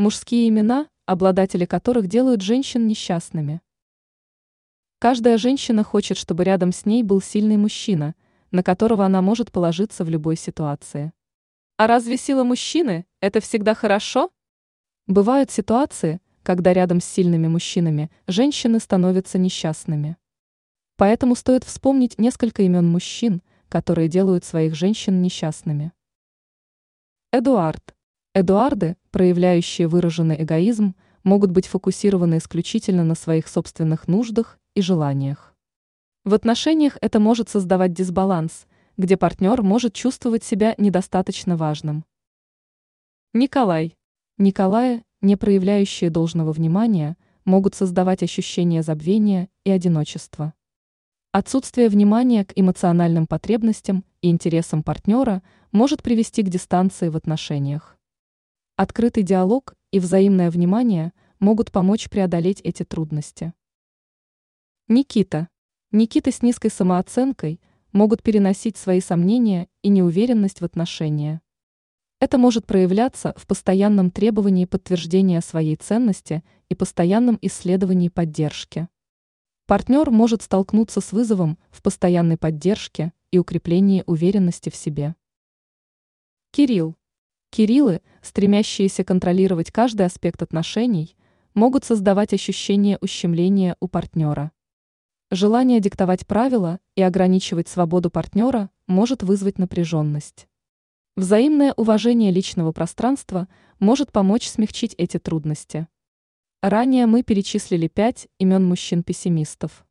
Мужские имена, обладатели которых делают женщин несчастными. Каждая женщина хочет, чтобы рядом с ней был сильный мужчина, на которого она может положиться в любой ситуации. А разве сила мужчины – это всегда хорошо? Бывают ситуации, когда рядом с сильными мужчинами женщины становятся несчастными. Поэтому стоит вспомнить несколько имен мужчин, которые делают своих женщин несчастными. Эдуард. Эдуарды, проявляющие выраженный эгоизм, могут быть фокусированы исключительно на своих собственных нуждах и желаниях. В отношениях это может создавать дисбаланс, где партнер может чувствовать себя недостаточно важным. Николай. Николая, не проявляющие должного внимания, могут создавать ощущение забвения и одиночества. Отсутствие внимания к эмоциональным потребностям и интересам партнера может привести к дистанции в отношениях. Открытый диалог и взаимное внимание могут помочь преодолеть эти трудности. Никита. Никита с низкой самооценкой могут переносить свои сомнения и неуверенность в отношения. Это может проявляться в постоянном требовании подтверждения своей ценности и постоянном исследовании поддержки. Партнер может столкнуться с вызовом в постоянной поддержке и укреплении уверенности в себе. Кирилл. Кириллы, стремящиеся контролировать каждый аспект отношений, могут создавать ощущение ущемления у партнера. Желание диктовать правила и ограничивать свободу партнера может вызвать напряженность. Взаимное уважение личного пространства может помочь смягчить эти трудности. Ранее мы перечислили пять имен мужчин-пессимистов.